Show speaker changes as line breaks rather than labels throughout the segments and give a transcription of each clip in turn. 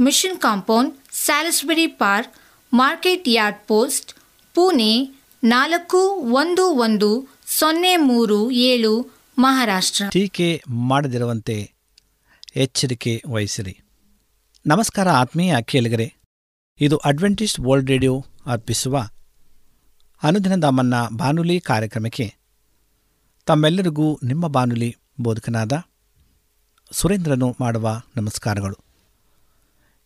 mission compound, Salisbury Park, Market Yard Post, Pune ನಾಲ್ಕು ಒಂದು ಒಂದು ಸೊನ್ನೆ ಮೂರು ಏಳು ಮಹಾರಾಷ್ಟ್ರ.
ಟೀಕೆ ಮಾಡದಿರುವಂತೆ ಎಚ್ಚರಿಕೆ ವಹಿಸಿರಿ. ನಮಸ್ಕಾರ ಆತ್ಮೀಯ ಕೇಳಿಗರೆ, ಇದು ಅಡ್ವೆಂಟಿಸ್ಟ್ ವರ್ಲ್ಡ್ ರೇಡಿಯೋ ಅರ್ಪಿಸುವ ಅನುದಿನದ ಮನ್ನ ಬಾನುಲಿ ಕಾರ್ಯಕ್ರಮಕ್ಕೆ ತಮ್ಮೆಲ್ಲರಿಗೂ ನಿಮ್ಮ ಬಾನುಲಿ ಬೋಧಕನಾದ ಸುರೇಂದ್ರನು ಮಾಡುವ ನಮಸ್ಕಾರಗಳು.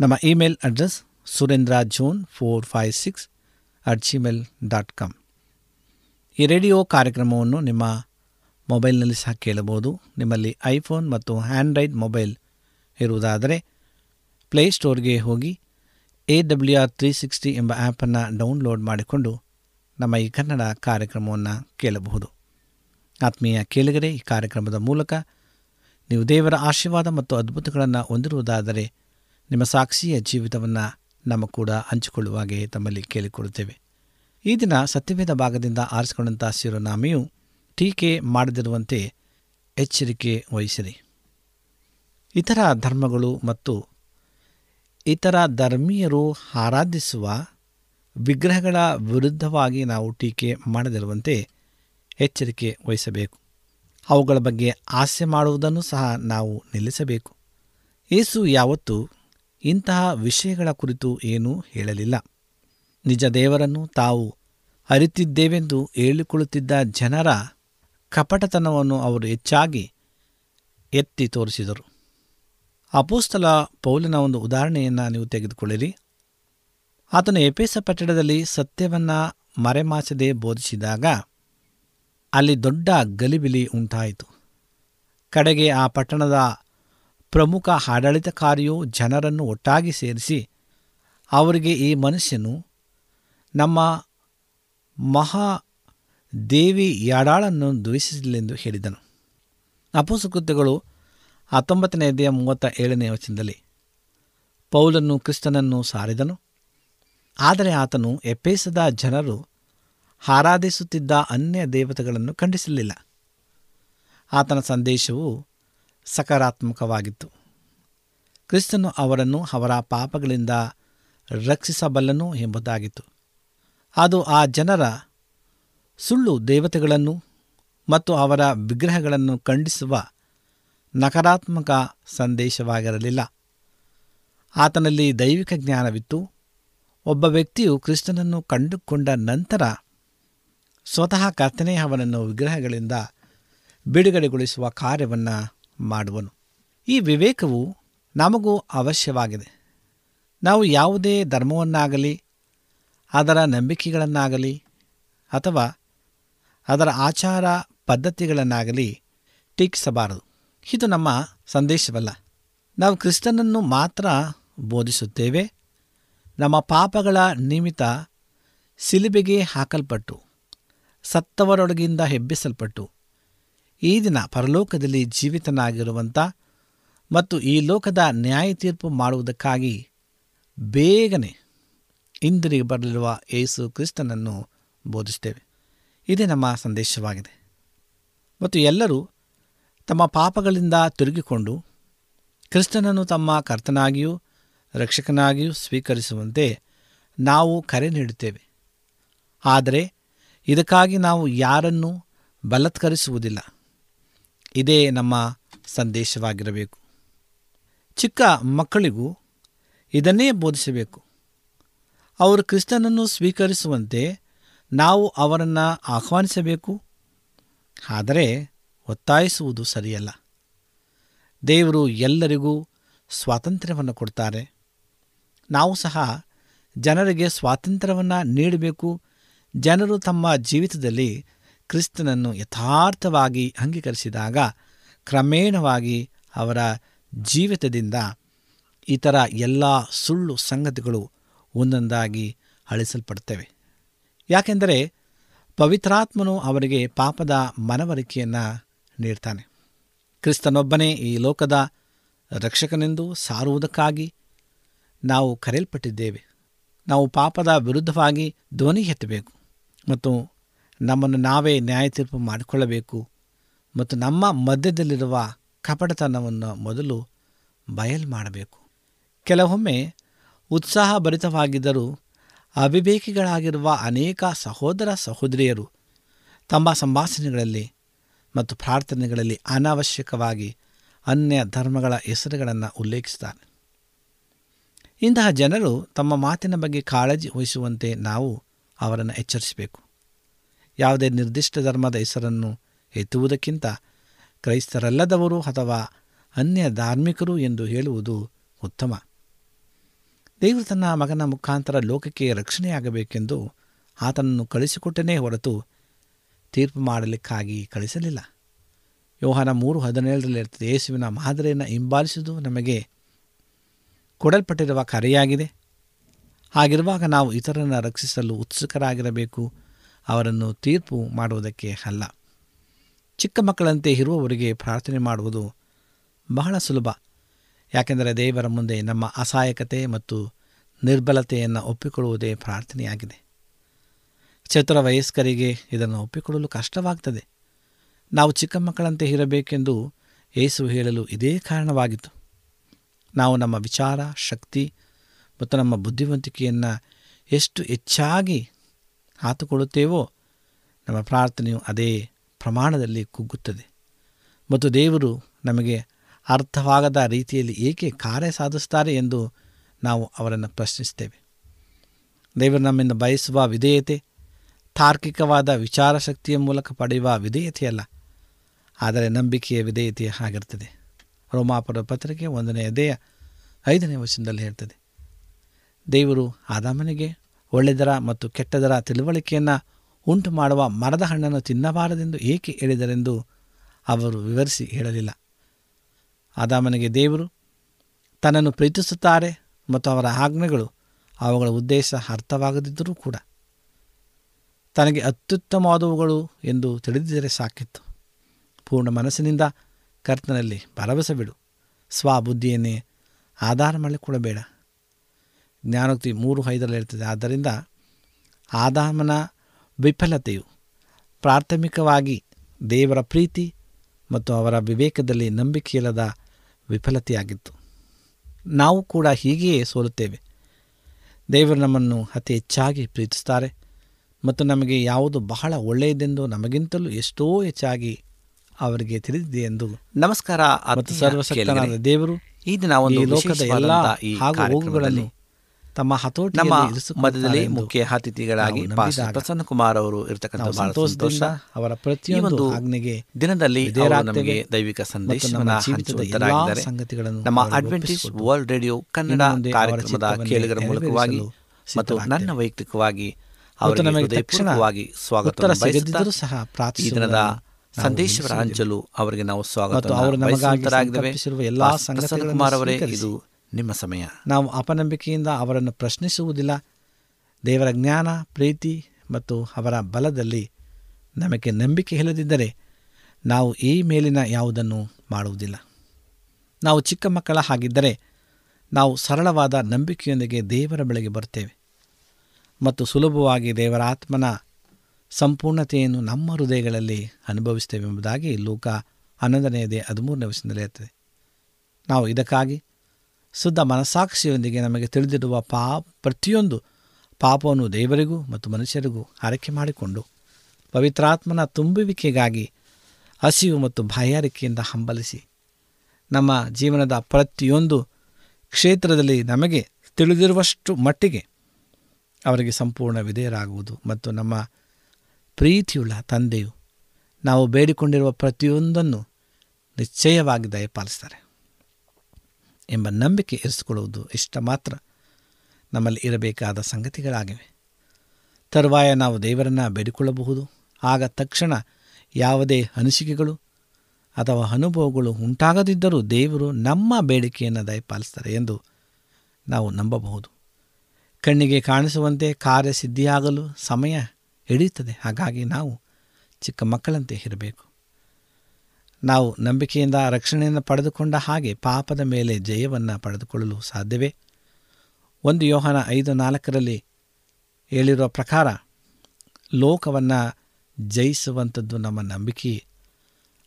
ನಮ್ಮ email address Surendra John four five six at Gmail dot com. ಈ ರೇಡಿಯೋ ಕಾರ್ಯಕ್ರಮವನ್ನು ನಿಮ್ಮ ಮೊಬೈಲ್ನಲ್ಲಿ ಸಹ ಕೇಳಬಹುದು. ನಿಮ್ಮಲ್ಲಿ ಐಫೋನ್ ಮತ್ತು ಆ್ಯಂಡ್ರಾಯ್ಡ್ ಮೊಬೈಲ್ ಇರುವುದಾದರೆ ಪ್ಲೇಸ್ಟೋರ್ಗೆ ಹೋಗಿ A W R three sixty ಎಂಬ ಆ್ಯಪನ್ನು ಡೌನ್ಲೋಡ್ ಮಾಡಿಕೊಂಡು ನಮ್ಮ ಈ ಕನ್ನಡ ಕಾರ್ಯಕ್ರಮವನ್ನು ಕೇಳಬಹುದು. ಆತ್ಮೀಯ ಕೇಳಿಗರೆ, ಈ ಕಾರ್ಯಕ್ರಮದ ಮೂಲಕ ನೀವು ದೇವರ ಆಶೀರ್ವಾದ ಮತ್ತು ಅದ್ಭುತಗಳನ್ನು ಹೊಂದಿರುವುದಾದರೆ ನಿಮ್ಮ ಸಾಕ್ಷಿಯ ಜೀವಿತವನ್ನು ನಮ್ಮ ಕೂಡ ಹಂಚಿಕೊಳ್ಳುವಾಗೆ ತಮ್ಮಲ್ಲಿ ಕೇಳಿಕೊಳ್ಳುತ್ತೇವೆ. ಈ ದಿನ ಸತ್ಯವೇದ ಭಾಗದಿಂದ ಆರಿಸಿಕೊಂಡಂಥ ಶಿರೋನಾಮೆಯು ಟೀಕೆ ಮಾಡದಿರುವಂತೆ ಎಚ್ಚರಿಕೆ ವಹಿಸಿರಿ. ಇತರ ಧರ್ಮಗಳು ಮತ್ತು ಇತರ ಧರ್ಮೀಯರು ಆರಾಧಿಸುವ ವಿಗ್ರಹಗಳ ವಿರುದ್ಧವಾಗಿ ನಾವು ಟೀಕೆ ಮಾಡದಿರುವಂತೆ ಎಚ್ಚರಿಕೆ ವಹಿಸಬೇಕು. ಅವುಗಳ ಬಗ್ಗೆ ಆಸೆ ಮಾಡುವುದನ್ನು ಸಹ ನಾವು ನಿಲ್ಲಿಸಬೇಕು. ಏಸು ಯಾವತ್ತೂ ಇಂತಹ ವಿಷಯಗಳ ಕುರಿತು ಏನೂ ಹೇಳಲಿಲ್ಲ. ನಿಜ ದೇವರನ್ನು ತಾವು ಅರಿತಿದ್ದೇವೆಂದು ಹೇಳಿಕೊಳ್ಳುತ್ತಿದ್ದ ಜನರ ಕಪಟತನವನ್ನು ಅವರು ಹೆಚ್ಚಾಗಿ ಎತ್ತಿ ತೋರಿಸಿದರು. ಅಪೋಸ್ತಲ ಪೌಲನ ಒಂದು ಉದಾಹರಣೆಯನ್ನು ನೀವು ತೆಗೆದುಕೊಳ್ಳಿರಿ. ಆತನು ಎಪೇಸ ಪಟ್ಟಣದಲ್ಲಿ ಸತ್ಯವನ್ನು ಮರೆಮಾಚದೆ ಬೋಧಿಸಿದಾಗ ಅಲ್ಲಿ ದೊಡ್ಡ ಗಲಿಬಿಲಿ ಉಂಟಾಯಿತು. ಕಡೆಗೆ ಆ ಪಟ್ಟಣದ ಪ್ರಮುಖ ಆಡಳಿತಕಾರಿಯು ಜನರನ್ನು ಒಟ್ಟಾಗಿ ಸೇರಿಸಿ ಅವರಿಗೆ ಈ ಮನುಷ್ಯನು ನಮ್ಮ ಮಹಾ ದೇವಿ ಯಾಡಾಳನ್ನು ದ್ವೇಷಿಸಲೆಂದು ಹೇಳಿದನು. ಅಪೋಸಕೃತ್ಯಗಳು ಹತ್ತೊಂಬತ್ತನೇ ಅಧ್ಯಾಯ ಮೂವತ್ತ ಏಳನೇ ವಚನದಲ್ಲಿ ಪೌಲನ್ನು ಕ್ರಿಸ್ತನನ್ನು ಸಾರಿದನು. ಆದರೆ ಆತನು ಎಪ್ಪೇಸದ ಜನರು ಆರಾಧಿಸುತ್ತಿದ್ದ ಅನ್ಯ ದೇವತೆಗಳನ್ನು ಖಂಡಿಸಲಿಲ್ಲ. ಆತನ ಸಂದೇಶವು ಸಕಾರಾತ್ಮಕವಾಗಿತ್ತು. ಕ್ರಿಸ್ತನು ಅವರನ್ನು ಅವರ ಪಾಪಗಳಿಂದ ರಕ್ಷಿಸಬಲ್ಲನು ಎಂಬುದಾಗಿತ್ತು. ಅದು ಆ ಜನರ ಸುಳ್ಳು ದೇವತೆಗಳನ್ನು ಮತ್ತು ಅವರ ವಿಗ್ರಹಗಳನ್ನು ಖಂಡಿಸುವ ನಕಾರಾತ್ಮಕ ಸಂದೇಶವಾಗಿರಲಿಲ್ಲ. ಆತನಲ್ಲಿ ದೈವಿಕ ಜ್ಞಾನವಿತ್ತು. ಒಬ್ಬ ವ್ಯಕ್ತಿಯು ಕ್ರಿಸ್ತನನ್ನು ಕಂಡುಕೊಂಡ ನಂತರ ಸ್ವತಃ ಕರ್ತನೇ ಅವನನ್ನು ವಿಗ್ರಹಗಳಿಂದ ಬಿಡುಗಡೆಗೊಳಿಸುವ ಕಾರ್ಯವನ್ನು ಮಾಡುವನು. ಈ ವಿವೇಕವು ನಮಗೂ ಅವಶ್ಯವಾಗಿದೆ. ನಾವು ಯಾವುದೇ ಧರ್ಮವನ್ನಾಗಲಿ, ಅದರ ನಂಬಿಕೆಗಳನ್ನಾಗಲಿ, ಅಥವಾ ಅದರ ಆಚಾರ ಪದ್ಧತಿಗಳನ್ನಾಗಲಿ ಟೀಕಿಸಬಾರದು. ಇದು ನಮ್ಮ ಸಂದೇಶವಲ್ಲ. ನಾವು ಕ್ರಿಸ್ತನನ್ನು ಮಾತ್ರ ಬೋಧಿಸುತ್ತೇವೆ. ನಮ್ಮ ಪಾಪಗಳ ನಿಮಿತ್ತ ಸಿಲುಬೆಗೆ ಹಾಕಲ್ಪಟ್ಟು, ಸತ್ತವರೊಳಗಿಂದ ಹೆಬ್ಬಿಸಲ್ಪಟ್ಟು ಈ ದಿನ ಪರಲೋಕದಲ್ಲಿ ಜೀವಿತನಾಗಿರುವಂಥ ಮತ್ತು ಈ ಲೋಕದ ನ್ಯಾಯ ತೀರ್ಪು ಮಾಡುವುದಕ್ಕಾಗಿ ಬೇಗನೆ ಇಂದಿರಿಗೆ ಬರಲಿರುವ ಯೇಸು ಕ್ರಿಸ್ತನನ್ನು ಬೋಧಿಸುತ್ತೇವೆ. ಇದೇ ನಮ್ಮ ಸಂದೇಶವಾಗಿದೆ. ಮತ್ತು ಎಲ್ಲರೂ ತಮ್ಮ ಪಾಪಗಳಿಂದ ತಿರುಗಿಕೊಂಡು ಕ್ರಿಸ್ತನನ್ನು ತಮ್ಮ ಕರ್ತನಾಗಿಯೂ ರಕ್ಷಕನಾಗಿಯೂ ಸ್ವೀಕರಿಸುವಂತೆ ನಾವು ಕರೆ ನೀಡುತ್ತೇವೆ. ಆದರೆ ಇದಕ್ಕಾಗಿ ನಾವು ಯಾರನ್ನೂ ಬಲತ್ಕರಿಸುವುದಿಲ್ಲ. ಇದೇ ನಮ್ಮ ಸಂದೇಶವಾಗಿರಬೇಕು. ಚಿಕ್ಕ ಮಕ್ಕಳಿಗೂ ಇದನ್ನೇ ಬೋಧಿಸಬೇಕು. ಅವರು ಕ್ರಿಸ್ತನನ್ನು ಸ್ವೀಕರಿಸುವಂತೆ ನಾವು ಅವರನ್ನು ಆಹ್ವಾನಿಸಬೇಕು. ಆದರೆ ಒತ್ತಾಯಿಸುವುದು ಸರಿಯಲ್ಲ. ದೇವರು ಎಲ್ಲರಿಗೂ ಸ್ವಾತಂತ್ರ್ಯವನ್ನು ಕೊಡ್ತಾರೆ. ನಾವು ಸಹ ಜನರಿಗೆ ಸ್ವಾತಂತ್ರ್ಯವನ್ನು ನೀಡಬೇಕು. ಜನರು ತಮ್ಮ ಜೀವಿತದಲ್ಲಿ ಕ್ರಿಸ್ತನನ್ನು ಯಥಾರ್ಥವಾಗಿ ಅಂಗೀಕರಿಸಿದಾಗ ಕ್ರಮೇಣವಾಗಿ ಅವರ ಜೀವಿತದಿಂದ ಇತರ ಎಲ್ಲ ಸುಳ್ಳು ಸಂಗತಿಗಳು ಒಂದೊಂದಾಗಿ ಅಳಿಸಲ್ಪಡ್ತವೆ ಯಾಕೆಂದರೆ ಪವಿತ್ರಾತ್ಮನು ಅವರಿಗೆ ಪಾಪದ ಮನವರಿಕೆಯನ್ನು ನೀಡ್ತಾನೆ. ಕ್ರಿಸ್ತನೊಬ್ಬನೇ ಈ ಲೋಕದ ರಕ್ಷಕನೆಂದು ಸಾರುವುದಕ್ಕಾಗಿ ನಾವು ಕರೆಯಲ್ಪಟ್ಟಿದ್ದೇವೆ. ನಾವು ಪಾಪದ ವಿರುದ್ಧವಾಗಿ ಧ್ವನಿ ಎತ್ತಬೇಕು ಮತ್ತು ನಮ್ಮನ್ನು ನಾವೇ ನ್ಯಾಯ ತೀರ್ಪು ಮಾಡಿಕೊಳ್ಳಬೇಕು ಮತ್ತು ನಮ್ಮ ಮಧ್ಯದಲ್ಲಿರುವ ಕಪಟತನವನ್ನು ಮೊದಲು ಬಯಲು ಮಾಡಬೇಕು. ಕೆಲವೊಮ್ಮೆ ಉತ್ಸಾಹಭರಿತವಾಗಿದ್ದರೂ ಅವಿವೇಕಿಗಳಾಗಿರುವ ಅನೇಕ ಸಹೋದರ ಸಹೋದರಿಯರು ತಮ್ಮ ಸಂಭಾಷಣೆಗಳಲ್ಲಿ ಮತ್ತು ಪ್ರಾರ್ಥನೆಗಳಲ್ಲಿ ಅನಾವಶ್ಯಕವಾಗಿ ಅನ್ಯ ಧರ್ಮಗಳ ಹೆಸರುಗಳನ್ನು ಉಲ್ಲೇಖಿಸುತ್ತಾರೆ. ಇಂತಹ ಜನರು ತಮ್ಮ ಮಾತಿನ ಬಗ್ಗೆ ಕಾಳಜಿ ವಹಿಸುವಂತೆ ನಾವು ಅವರನ್ನು ಎಚ್ಚರಿಸಬೇಕು. ಯಾವುದೇ ನಿರ್ದಿಷ್ಟ ಧರ್ಮದ ಹೆಸರನ್ನು ಎತ್ತುವುದಕ್ಕಿಂತ ಕ್ರೈಸ್ತರಲ್ಲದವರು ಅಥವಾ ಅನ್ಯ ಧಾರ್ಮಿಕರು ಎಂದು ಹೇಳುವುದು ಉತ್ತಮ. ದೇವರು ತನ್ನ ಮಗನ ಮುಖಾಂತರ ಲೋಕಕ್ಕೆ ರಕ್ಷಣೆಯಾಗಬೇಕೆಂದು ಆತನನ್ನು ಕಳಿಸಿಕೊಟ್ಟನೇ ಹೊರತು ತೀರ್ಪು ಮಾಡಲಿಕ್ಕಾಗಿ ಕಳಿಸಲಿಲ್ಲ. ಯೋಹಾನ ಮೂರು ಹದಿನೇಳರಲ್ಲಿ ಇರ್ತದೆ ಯೇಸುವಿನ ಮಾದರಿಯನ್ನು ಹಿಂಬಾಲಿಸುವುದು ನಮಗೆ ಕೊಡಲ್ಪಟ್ಟಿರುವ ಕರೆಯಾಗಿದೆ. ಹಾಗಿರುವಾಗ ನಾವು ಇತರರನ್ನು ರಕ್ಷಿಸಲು ಉತ್ಸುಕರಾಗಿರಬೇಕು. ಅವರನ್ನು ತೀರ್ಪು ಮಾಡುವುದಕ್ಕೆ ಅಲ್ಲ. ಚಿಕ್ಕ ಮಕ್ಕಳಂತೆ ಇರುವವರಿಗೆ ಪ್ರಾರ್ಥನೆ ಮಾಡುವುದು ಬಹಳ ಸುಲಭ. ಯಾಕೆಂದರೆ ದೇವರ ಮುಂದೆ ನಮ್ಮ ಅಸಹಾಯಕತೆ ಮತ್ತು ನಿರ್ಬಲತೆಯನ್ನು ಒಪ್ಪಿಕೊಳ್ಳುವುದೇ ಪ್ರಾರ್ಥನೆಯಾಗಿದೆ. ಚತುರ ವಯಸ್ಕರಿಗೆ ಇದನ್ನು ಒಪ್ಪಿಕೊಳ್ಳಲು ಕಷ್ಟವಾಗ್ತದೆ. ನಾವು ಚಿಕ್ಕ ಮಕ್ಕಳಂತೆ ಇರಬೇಕೆಂದು ಏಸು ಹೇಳಲು ಇದೇ ಕಾರಣವಾಗಿತ್ತು. ನಾವು ನಮ್ಮ ವಿಚಾರ, ಶಕ್ತಿ ಮತ್ತು ನಮ್ಮ ಬುದ್ಧಿವಂತಿಕೆಯನ್ನು ಎಷ್ಟು ಹೆಚ್ಚಾಗಿ ಹಾತುಕೊಳ್ಳುತ್ತೇವೋ? ನಮ್ಮ ಪ್ರಾರ್ಥನೆಯು ಅದೇ ಪ್ರಮಾಣದಲ್ಲಿ ಕುಗ್ಗುತ್ತದೆ. ಮತ್ತು ದೇವರು ನಮಗೆ ಅರ್ಥವಾಗದ ರೀತಿಯಲ್ಲಿ ಏಕೆ ಕಾರ್ಯ ಸಾಧಿಸ್ತಾರೆ ಎಂದು ನಾವು ಅವರನ್ನು ಪ್ರಶ್ನಿಸ್ತೇವೆ ದೇವರು ನಮ್ಮಿಂದ ಬಯಸುವ ವಿಧೇಯತೆ, ತಾರ್ಕಿಕವಾದ ವಿಚಾರ ಶಕ್ತಿಯ ಮೂಲಕ ಪಡೆಯುವ ವಿಧೇಯತೆಯಲ್ಲ, ಆದರೆ ನಂಬಿಕೆಯ ವಿಧೇಯತೆ ಆಗಿರ್ತದೆ ರೋಮಾಪುರ ಪತ್ರಿಕೆ ಒಂದನೇ ಅದೇಯ ಐದನೇ ವಚನದಲ್ಲಿ ಹೇಳ್ತದೆ, ದೇವರು ಆದಾಮನಿಗೆ ಒಳ್ಳೆದರ ಮತ್ತು ಕೆಟ್ಟದರ ತಿಳುವಳಿಕೆಯನ್ನು ಉಂಟು ಮಾಡುವ ಮರದ ಹಣ್ಣನ್ನು ತಿನ್ನಬಾರದೆಂದು ಏಕೆ ಹೇಳಿದರೆಂದು ಅವರು ವಿವರಿಸಿ ಹೇಳಲಿಲ್ಲ. ಆದಾಮನಿಗೆ ದೇವರು ತನ್ನನ್ನು ಪ್ರೀತಿಸುತ್ತಾರೆ ಮತ್ತು ಅವರ ಆಜ್ಞೆಗಳು ಅವುಗಳ ಉದ್ದೇಶ ಅರ್ಥವಾಗದಿದ್ದರೂ ಕೂಡ ತನಗೆ ಅತ್ಯುತ್ತಮವಾದವುಗಳು ಎಂದು ತಿಳಿದಿದ್ದರೆ ಸಾಕಿತ್ತು. ಪೂರ್ಣ ಮನಸ್ಸಿನಿಂದ ಕರ್ತನಲ್ಲಿ ಭರವಸೆ ಬಿಡು ಸ್ವಬುದ್ಧಿಯನ್ನೇ ಆಧಾರ ಮಾಡಿಕೊಳ್ಳಬೇಡ. ಜ್ಞಾನೋಕ್ತಿ ಮೂರು ಐದರಲ್ಲಿ ಇರ್ತದೆ ಆದ್ದರಿಂದ ಆದಾಮನ ವಿಫಲತೆಯು ಪ್ರಾಥಮಿಕವಾಗಿ ದೇವರ ಪ್ರೀತಿ ಮತ್ತು ಅವರ ವಿವೇಕದಲ್ಲಿ ನಂಬಿಕೆಯಿಲ್ಲದ ವಿಫಲತೆಯಾಗಿತ್ತು. ನಾವು ಕೂಡ ಹೀಗೆಯೇ ಸೋಲುತ್ತೇವೆ. ದೇವರು ನಮ್ಮನ್ನು ಅತಿ ಹೆಚ್ಚಾಗಿ ಪ್ರೀತಿಸುತ್ತಾರೆ ಮತ್ತು ನಮಗೆ ಯಾವುದು ಬಹಳ ಒಳ್ಳೆಯದೆಂದು ನಮಗಿಂತಲೂ ಎಷ್ಟೋ ಹೆಚ್ಚಾಗಿ ಅವರಿಗೆ ತಿಳಿದಿದೆ ಎಂದು
ನಮಸ್ಕಾರ
ಮತ್ತು ಸರ್ವಶಕ್ತನಾದ ದೇವರು
ಈ ದಿನ ಒಂದು
ಲೋಕದ ಎಲ್ಲ ಹಾಗೂ ಹೋಗುಗಳಲ್ಲಿ ತಮ್ಮ
ನಮ್ಮ
ಹತೋಟಿಯಲ್ಲಿ ಇರಿಸಿಕೊಳ್ಳುತ್ತಾರೆ
ಮಧ್ಯದಲ್ಲಿ ಮುಖ್ಯ ಅತಿಥಿಗಳಾಗಿ ಪ್ರಸನ್ನ ಕುಮಾರ್ ಅವರು ಇರತಕ್ಕಂಥ ಸಂತೋಷ
ಅವರ ಪ್ರತಿಯೊಂದು ಆಜ್ಞೆಗೆ
ದಿನದಲ್ಲಿ ನಮಗೆ ದೈವಿಕ ಸಂದೇಶವನ್ನು
ನಮ್ಮ
ಹಂಚುವಂತರಾಗಿದ್ದಾರೆ ನಮ್ಮ
ಒಪ್ಪಿಸಿಕೊಟ್ಟು
ವರ್ಲ್ಡ್ ರೇಡಿಯೋ ಕನ್ನಡ ಕಾರ್ಯಕ್ರಮದ ಕೇಳಿಗರ ಮೂಲಕವಾಗಿ ಮತ್ತು ನನ್ನ ವೈಯಕ್ತಿಕವಾಗಿ ಅವರು
ನಮಗೆ ತಕ್ಷಣ
ಹೃದಯಪೂರ್ವಕವಾಗಿ ಸ್ವಾಗತ
ಸಿಗದಿದ್ದರೂ ಸಹ
ಈ ದಿನದ
ನಿಲ್ಲಿಸುವುದಿಲ್ಲ.
ಹಂಚಲು ಅವರಿಗೆ ನಾವು ಸ್ವಾಗತ
ಅವರು ನಮಗಾಗಿ ಸಂಕಲ್ಪಿಸಿರುವ ಎಲ್ಲಾ ಸಂಗತಿಗಳನ್ನು
ಕುಮಾರ್ ಅವರೇ. ಇದು ನಿಮ್ಮ ಸಮಯ.
ನಾವು ಅಪನಂಬಿಕೆಯಿಂದ ಅವರನ್ನು ಪ್ರಶ್ನಿಸುವುದಿಲ್ಲ. ದೇವರ ಜ್ಞಾನ, ಪ್ರೀತಿ ಮತ್ತು ಅವರ ಬಲದಲ್ಲಿ ನಮಗೆ ನಂಬಿಕೆ ಇಲ್ಲದಿದ್ದರೆ ನಾವು ಈ ಮೇಲಿನ ಯಾವುದನ್ನು ಮಾಡುವುದಿಲ್ಲ. ನಾವು ಚಿಕ್ಕ ಮಕ್ಕಳ ಹಾಗಿದ್ದರೆ ನಾವು ಸರಳವಾದ ನಂಬಿಕೆಯೊಂದಿಗೆ ದೇವರ ಬಳಿಗೆ ಬರ್ತೇವೆ ಮತ್ತು ಸುಲಭವಾಗಿ ದೇವರ ಆತ್ಮನ ಸಂಪೂರ್ಣತೆಯನ್ನು ನಮ್ಮ ಹೃದಯಗಳಲ್ಲಿ ಅನುಭವಿಸ್ತೇವೆ ಎಂಬುದಾಗಿ ಲೋಕ ಹನ್ನೊಂದನೆಯದೇ ಹದಿಮೂರನೇ ವಯಸ್ಸಿನಲ್ಲಿ ಇರ್ತದೆ ನಾವು ಇದಕ್ಕಾಗಿ ಶುದ್ಧ ಮನಸ್ಸಾಕ್ಷಿಯೊಂದಿಗೆ ನಮಗೆ ತಿಳಿದಿರುವ ಪಾ ಪ್ರತಿಯೊಂದು ಪಾಪವನ್ನು ದೇವರಿಗೂ ಮತ್ತು ಮನುಷ್ಯರಿಗೂ ಆರೈಕೆ ಮಾಡಿಕೊಂಡು ಪವಿತ್ರಾತ್ಮನ ತುಂಬುವಿಕೆಗಾಗಿ ಹಸಿವು ಮತ್ತು ಬಾಯಾರಿಕೆಯಿಂದ ಹಂಬಲಿಸಿ ನಮ್ಮ ಜೀವನದ ಪ್ರತಿಯೊಂದು ಕ್ಷೇತ್ರದಲ್ಲಿ ನಮಗೆ ತಿಳಿದಿರುವಷ್ಟು ಮಟ್ಟಿಗೆ ಅವರಿಗೆ ಸಂಪೂರ್ಣ ವಿಧೇಯರಾಗುವುದು ಮತ್ತು ನಮ್ಮ ಪ್ರೀತಿಯುಳ್ಳ ತಂದೆಯು ನಾವು ಬೇಡಿಕೊಂಡಿರುವ ಪ್ರತಿಯೊಂದನ್ನು ನಿಶ್ಚಯವಾಗಿ ದಯಪಾಲಿಸ್ತಾರೆ. ಎಂಬ ನಂಬಿಕೆ ಇರಿಸಿಕೊಳ್ಳುವುದು ಇಷ್ಟ ಮಾತ್ರ. ನಮ್ಮಲ್ಲಿ ಇರಬೇಕಾದ ಸಂಗತಿಗಳಾಗಿವೆ. ತರುವಾಯ ನಾವು ದೇವರನ್ನು ಬೇಡಿಕೊಳ್ಳಬಹುದು. ಆಗ ತಕ್ಷಣ ಯಾವುದೇ ಅನಿಸಿಕೆಗಳು ಅಥವಾ ಅನುಭವಗಳು ಉಂಟಾಗದಿದ್ದರೂ ದೇವರು ನಮ್ಮ ಬೇಡಿಕೆಯನ್ನು ದಯಪಾಲಿಸ್ತಾರೆ ಎಂದು ನಾವು ನಂಬಬಹುದು. ಕಣ್ಣಿಗೆ ಕಾಣಿಸುವಂತೆ ಕಾರ್ಯಸಿದ್ಧಿಯಾಗಲು ಸಮಯ ಹಿಡಿಯುತ್ತದೆ. ಹಾಗಾಗಿ ನಾವು ಚಿಕ್ಕ ಮಕ್ಕಳಂತೆ ಇರಬೇಕು. ನಾವು ನಂಬಿಕೆಯಿಂದ ರಕ್ಷಣೆಯನ್ನು ಪಡೆದುಕೊಂಡ ಹಾಗೆ ಪಾಪದ ಮೇಲೆ ಜಯವನ್ನು ಪಡೆದುಕೊಳ್ಳಲು ಸಾಧ್ಯವೇ? ಒಂದು ಯೋಹನ ಐದು ನಾಲ್ಕರಲ್ಲಿ ಹೇಳಿರುವ ಪ್ರಕಾರ, ಲೋಕವನ್ನು ಜಯಿಸುವಂಥದ್ದು ನಮ್ಮ ನಂಬಿಕೆಯೇ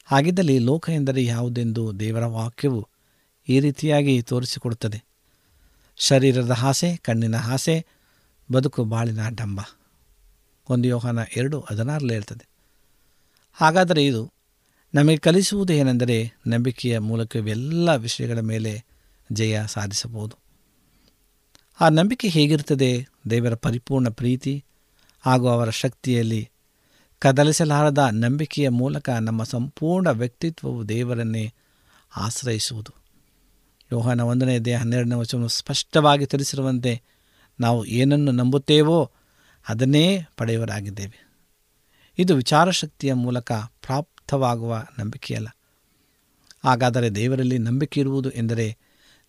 ಹಾಗಿದ್ದಲ್ಲಿ ಲೋಕ ಎಂದರೆ ಯಾವುದೆಂದು ದೇವರ ವಾಕ್ಯವು ಈ ರೀತಿಯಾಗಿ ತೋರಿಸಿಕೊಡುತ್ತದೆ. ಶರೀರದ ಆಸೆ ಕಣ್ಣಿನ ಆಸೆ ಬದುಕು ಬಾಳಿನ ಡಂಬ. ಒಂದು ಯೋಹನ ಎರಡು ಹದಿನಾರಲ್ಲಿ ಹೇಳ್ತದೆ. ಹಾಗಾದರೆ ಇದು ನಮಗೆ ಕಲಿಸುವುದು ಏನೆಂದರೆ ನಂಬಿಕೆಯ ಮೂಲಕ ಇವೆಲ್ಲ ವಿಷಯಗಳ ಮೇಲೆ ಜಯ ಸಾಧಿಸಬಹುದು. ಆ ನಂಬಿಕೆ ಹೇಗಿರುತ್ತದೆ? ದೇವರ ಪರಿಪೂರ್ಣ ಪ್ರೀತಿ ಹಾಗೂ ಅವರ ಶಕ್ತಿಯಲ್ಲಿ ಕದಲಿಸಲಾರದ ನಂಬಿಕೆಯ ಮೂಲಕ ನಮ್ಮ ಸಂಪೂರ್ಣ ವ್ಯಕ್ತಿತ್ವವು ದೇವರನ್ನೇ ಆಶ್ರಯಿಸುವುದು. ಯೋಹನ ಒಂದನೇ ದೇಹ ಹನ್ನೆರಡನೇ ವಚನವು ಸ್ಪಷ್ಟವಾಗಿ ತಿಳಿಸಿರುವಂತೆ ನಾವು ಏನನ್ನು ನಂಬುತ್ತೇವೋ ಅದನ್ನೇ ಪಡೆಯುವರಾಗಿದ್ದೇವೆ ಇದು ವಿಚಾರಶಕ್ತಿಯ ಮೂಲಕ ಪ್ರಾಪ್ತವಾಗುವ ನಂಬಿಕೆಯಲ್ಲ ಹಾಗಾದರೆ ದೇವರಲ್ಲಿ ನಂಬಿಕೆ ಇರುವುದು ಎಂದರೆ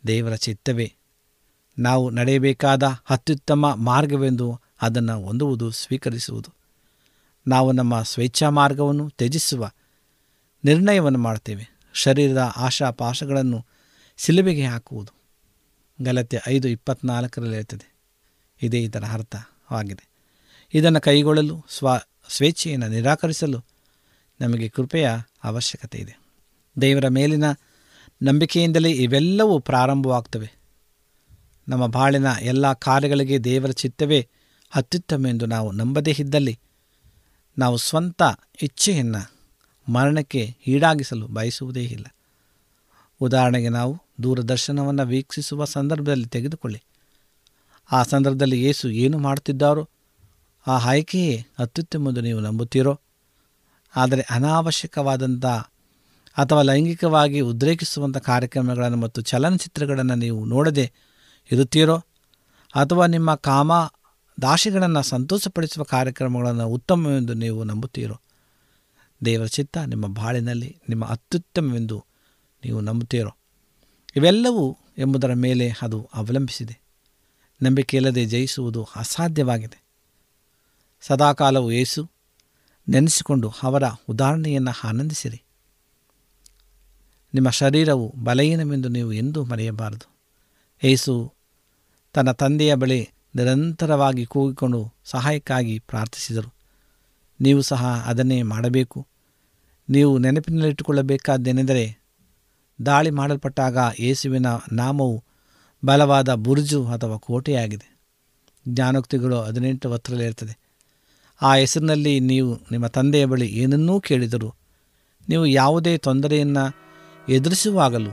ದೇವರ ಚಿತ್ತವೇ? ನಾವು ನಡೆಯಬೇಕಾದ ಅತ್ಯುತ್ತಮ ಮಾರ್ಗವೆಂದು ಅದನ್ನು ಹೊಂದುವುದು, ಸ್ವೀಕರಿಸುವುದು. ನಾವು ನಮ್ಮ ಸ್ವೇಚ್ಛಾ ಮಾರ್ಗವನ್ನು ತ್ಯಜಿಸುವ ನಿರ್ಣಯವನ್ನು ಮಾಡ್ತೇವೆ ಶರೀರದ ಆಶಾಪಾಶಗಳನ್ನು ಸಿಲುಬೆಗೆ ಹಾಕುವುದು. ಗಲತೆ ಐದು ಇಪ್ಪತ್ನಾಲ್ಕರಲ್ಲಿ ಇರ್ತದೆ ಇದೇ ಇದರ ಅರ್ಥವಾಗಿದೆ ಇದನ್ನು ಕೈಗೊಳ್ಳಲು ಸ್ವ, ಸ್ವೇಚ್ಛೆಯನ್ನು ನಿರಾಕರಿಸಲು ನಮಗೆ ಕೃಪೆಯ ಅವಶ್ಯಕತೆ ಇದೆ. ದೇವರ ಮೇಲಿನ ನಂಬಿಕೆಯಿಂದಲೇ ಇವೆಲ್ಲವೂ ಪ್ರಾರಂಭವಾಗ್ತವೆ. ನಮ್ಮ ಬಾಳಿನ ಎಲ್ಲ ಕಾರ್ಯಗಳಿಗೆ ದೇವರ ಚಿತ್ತವೇ ಅತ್ಯುತ್ತಮ ಎಂದು ನಾವು ನಂಬದೇ ಇದ್ದಲ್ಲಿ ನಾವು ಸ್ವಂತ ಇಚ್ಛೆಯನ್ನು ಮರಣಕ್ಕೆ ಈಡಾಗಿಸಲು ಬಯಸುವುದೇ ಇಲ್ಲ. ಉದಾಹರಣೆಗೆ ನಾವು ದೂರದರ್ಶನವನ್ನು ವೀಕ್ಷಿಸುವ ಸಂದರ್ಭದಲ್ಲಿ ತೆಗೆದುಕೊಳ್ಳಿ. ಆ ಸಂದರ್ಭದಲ್ಲಿ ಯೇಸು ಏನು ಮಾಡುತ್ತಿದ್ದಾರೋ ಆ ಆಯ್ಕೆಯೇ ಅತ್ಯುತ್ತಮೆಂದು ನೀವು ನಂಬುತ್ತೀರೋ? ಆದರೆ ಅನಾವಶ್ಯಕವಾದಂಥ ಅಥವಾ ಲೈಂಗಿಕವಾಗಿ ಉದ್ರೇಕಿಸುವಂಥ ಕಾರ್ಯಕ್ರಮಗಳನ್ನು ಮತ್ತು ಚಲನಚಿತ್ರಗಳನ್ನು ನೀವು ನೋಡದೆ ಇರುತ್ತೀರೋ ಅಥವಾ ನಿಮ್ಮ ಕಾಮ ದಾಶಿಗಳನ್ನು ಸಂತೋಷಪಡಿಸುವ ಕಾರ್ಯಕ್ರಮಗಳನ್ನು ಉತ್ತಮವೆಂದು ನೀವು ನಂಬುತ್ತೀರೋ? ದೇವರ ಚಿತ್ತ ನಿಮ್ಮ ಬಾಳಿನಲ್ಲಿ, ನಿಮ್ಮ ಅತ್ಯುತ್ತಮವೆಂದು ನೀವು ನಂಬುತ್ತೀರೋ? ಇವೆಲ್ಲವೂ ಎಂಬುದರ ಮೇಲೆ ಅದು ಅವಲಂಬಿಸಿದೆ. ನಂಬಿಕೆ ಇಲ್ಲದೆ ಜಯಿಸುವುದು ಅಸಾಧ್ಯವಾಗಿದೆ. ಸದಾಕಾಲವು ಏಸು ನೆನೆಸಿಕೊಂಡು ಅವರ ಉದಾಹರಣೆಯನ್ನು ಆನಂದಿಸಿರಿ. ನಿಮ್ಮ ಶರೀರವು ಬಲಹೀನವೆಂದು ನೀವು ಎಂದೂ ಮರೆಯಬಾರದು. ಏಸು ತನ್ನ ತಂದೆಯ ಬಳಿ ನಿರಂತರವಾಗಿ ಕೂಗಿಕೊಂಡು ಸಹಾಯಕ್ಕಾಗಿ ಪ್ರಾರ್ಥಿಸಿದರು. ನೀವು ಸಹ ಅದನ್ನೇ ಮಾಡಬೇಕು. ನೀವು ನೆನಪಿನಲ್ಲಿಟ್ಟುಕೊಳ್ಳಬೇಕಾದ್ದೇನೆಂದರೆ, ದಾಳಿ ಮಾಡಲ್ಪಟ್ಟಾಗ ಯೇಸುವಿನ ನಾಮವು ಬಲವಾದ ಬುರ್ಜು ಅಥವಾ ಕೋಟೆಯಾಗಿದೆ. ಜ್ಞಾನೋಕ್ತಿಗಳು ಹದಿನೆಂಟು ಹತ್ತರಲ್ಲಿ ಇರ್ತದೆ ಆ ಹೆಸರಿನಲ್ಲಿ ನೀವು ನಿಮ್ಮ ತಂದೆಯ ಬಳಿ ಏನನ್ನೂ ಕೇಳಿದರು ನೀವು ಯಾವುದೇ ತೊಂದರೆಯನ್ನು ಎದುರಿಸುವಾಗಲೂ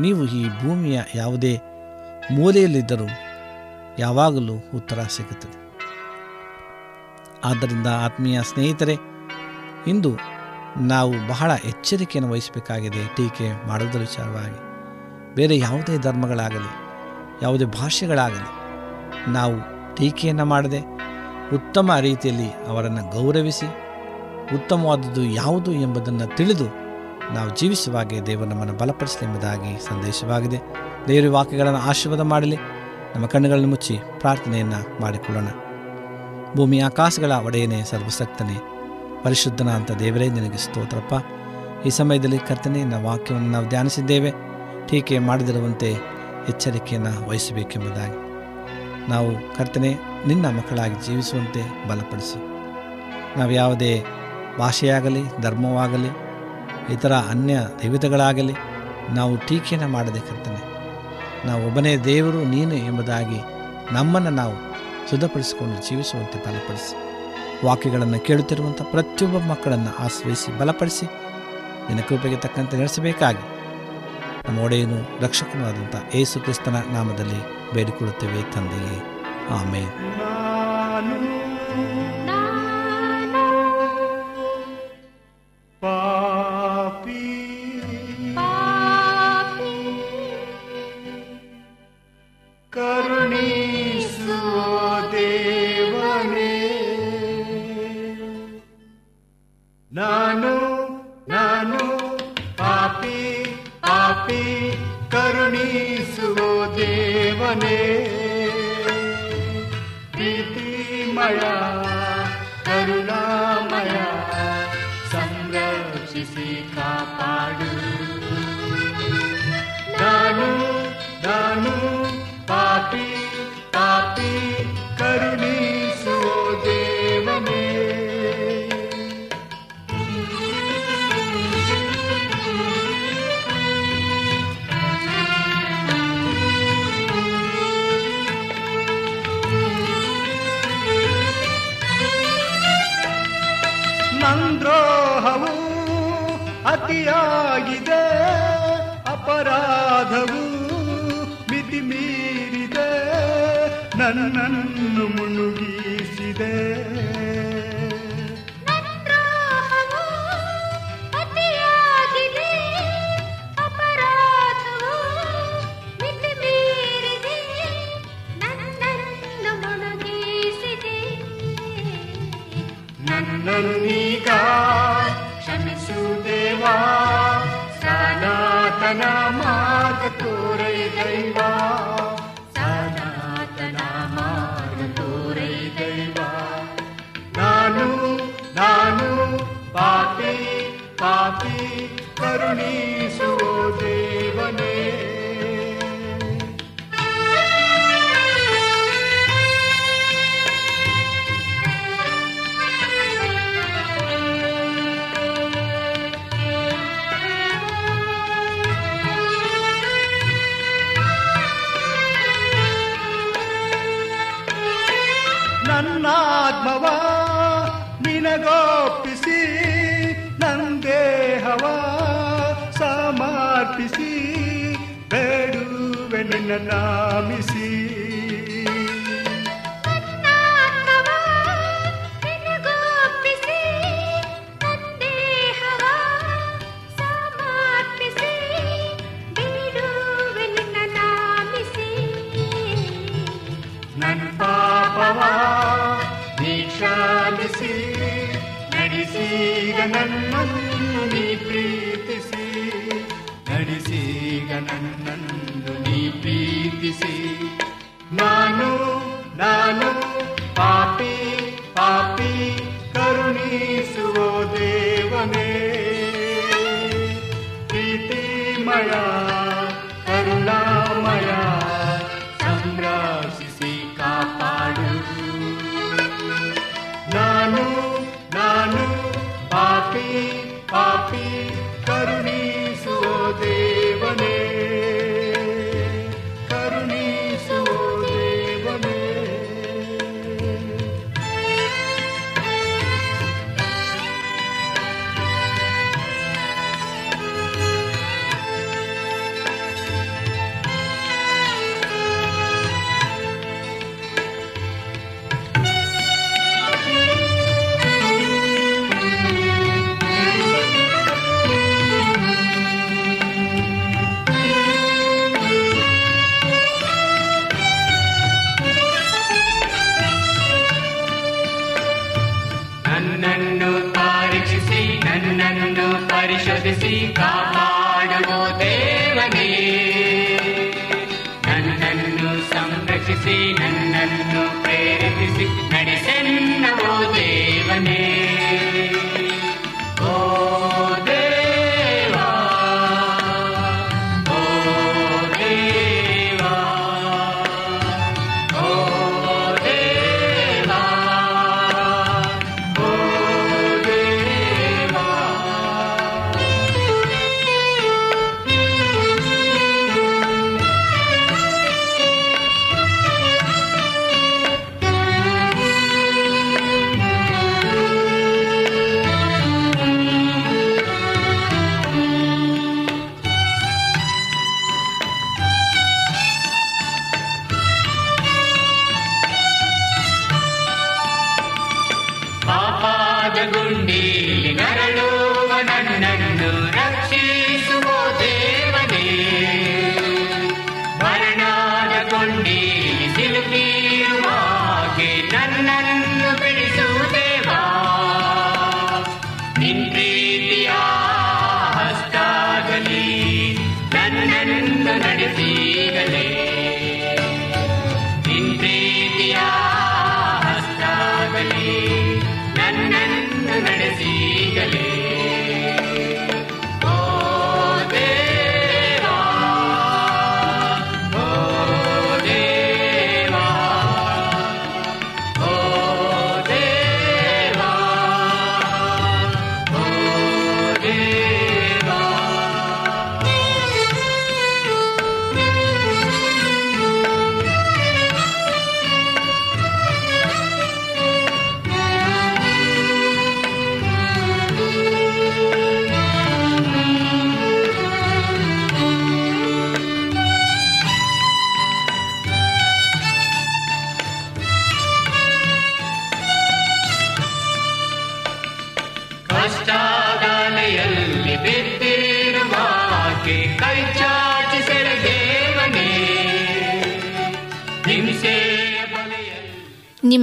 ನೀವು ಈ ಭೂಮಿಯ ಯಾವುದೇ ಮೂಲೆಯಲ್ಲಿದ್ದರೂ ಯಾವಾಗಲೂ ಉತ್ತರ ಸಿಗುತ್ತದೆ. ಆದ್ದರಿಂದ ಆತ್ಮೀಯ ಸ್ನೇಹಿತರೆ, ಇಂದು ನಾವು ಬಹಳ ಎಚ್ಚರಿಕೆಯನ್ನು ವಹಿಸಬೇಕಾಗಿದೆ ಟೀಕೆ ಮಾಡೋದರ ವಿಚಾರವಾಗಿ. ಬೇರೆ ಯಾವುದೇ ಧರ್ಮಗಳಾಗಲಿ, ಯಾವುದೇ ಭಾಷೆಗಳಾಗಲಿ ನಾವು ಟೀಕೆಯನ್ನು ಮಾಡದೆ ಉತ್ತಮ ರೀತಿಯಲ್ಲಿ ಅವರನ್ನು ಗೌರವಿಸಿ, ಉತ್ತಮವಾದದ್ದು ಯಾವುದು ಎಂಬುದನ್ನು ತಿಳಿದು ನಾವು ಜೀವಿಸುವಾಗೆ ದೇವರು ನಮ್ಮನ್ನು ಬಲಪಡಿಸಲಿ ಎಂಬುದಾಗಿ ಸಂದೇಶವಾಗಿದೆ. ದೇವರ ವಾಕ್ಯಗಳನ್ನು ಆಶೀರ್ವಾದ ಮಾಡಲಿ. ನಮ್ಮ ಕಣ್ಣುಗಳನ್ನು ಮುಚ್ಚಿ ಪ್ರಾರ್ಥನೆಯನ್ನು ಮಾಡಿಕೊಳ್ಳೋಣ. ಭೂಮಿ ಆಕಾಶಗಳ ಒಡೆಯನೇ ಸರ್ವಸಕ್ತನೇ ಪರಿಶುದ್ಧನ ಅಂತ ದೇವರೇ, ನಿನಗೆ ಸ್ತೋತ್ರಪ್ಪ. ಈ ಸಮಯದಲ್ಲಿ ಕರ್ತನೆ, ನಮ್ಮ ವಾಕ್ಯವನ್ನು ನಾವು ಧ್ಯಾನಿಸಿದ್ದೇವೆ. ಟೀಕೆ ಮಾಡದಿರುವಂತೆ ಎಚ್ಚರಿಕೆಯನ್ನು ವಹಿಸಬೇಕೆಂಬುದಾಗಿ. ನಾವು ಕರ್ತನೆ, ನಿನ್ನ ಮಕ್ಕಳಾಗಿ ಜೀವಿಸುವಂತೆ ಬಲಪಡಿಸಿ. ನಾವು ಯಾವುದೇ ಭಾಷೆಯಾಗಲಿ, ಧರ್ಮವಾಗಲಿ, ಇತರ ಅನ್ಯ ದೈವತೆಗಳಾಗಲಿ, ನಾವು ಟೀಕೆಯನ್ನು ಮಾಡದೆ ಕರ್ತನೆ. ನಾವು ಒಬ್ಬನೇ ದೇವರು, ನೀನು ಎಂಬುದಾಗಿ ನಮ್ಮನ್ನು ನಾವು ಶುದ್ಧಪಡಿಸಿಕೊಂಡು ಜೀವಿಸುವಂತೆ ಬಲಪಡಿಸಿ. ವಾಕ್ಯಗಳನ್ನು ಕೇಳುತ್ತಿರುವಂಥ ಪ್ರತಿಯೊಬ್ಬ ಮಕ್ಕಳನ್ನು ಆಶ್ರಯಿಸಿ, ಬಲಪಡಿಸಿ, ನಿನ್ನ ಕೃಪೆಗೆ ತಕ್ಕಂತೆ ನಡೆಸಬೇಕಾಗಿ. ನಮ್ಮ ಒಡೆಯನು ರಕ್ಷಕನಾದಂಥ ಏಸು ಕ್ರಿಸ್ತನ ನಾಮದಲ್ಲಿ ಬೇಡಿಕೊಳ್ಳುತ್ತೇವೆ ತಂದೆಯೇ.
ಆಮೆ ನಾನು ನಾನು ोदेवने। प्रीतिमया करुणामया संरक्षिसि ನನ್ನನ್ನು ಮುಳುಗಿಸಿದೆ ನನ್ನನ್ನೀಗ ಕ್ಷಮಿಸು ದೇವಾ ಸನಾತನ ನಿನಗೋಪಿಸಿ ನಂದೇಹವ ಸಮರ್ಪಿಸಿ ಬೇಡುವೆ ನಿನ್ನ ನಾಮಿಸಿ
ಕಾಪಾಡುವ ದೇವನೇ. ನನ್ನನ್ನು ಸಂರಕ್ಷಿಸಿ ನನ್ನನ್ನು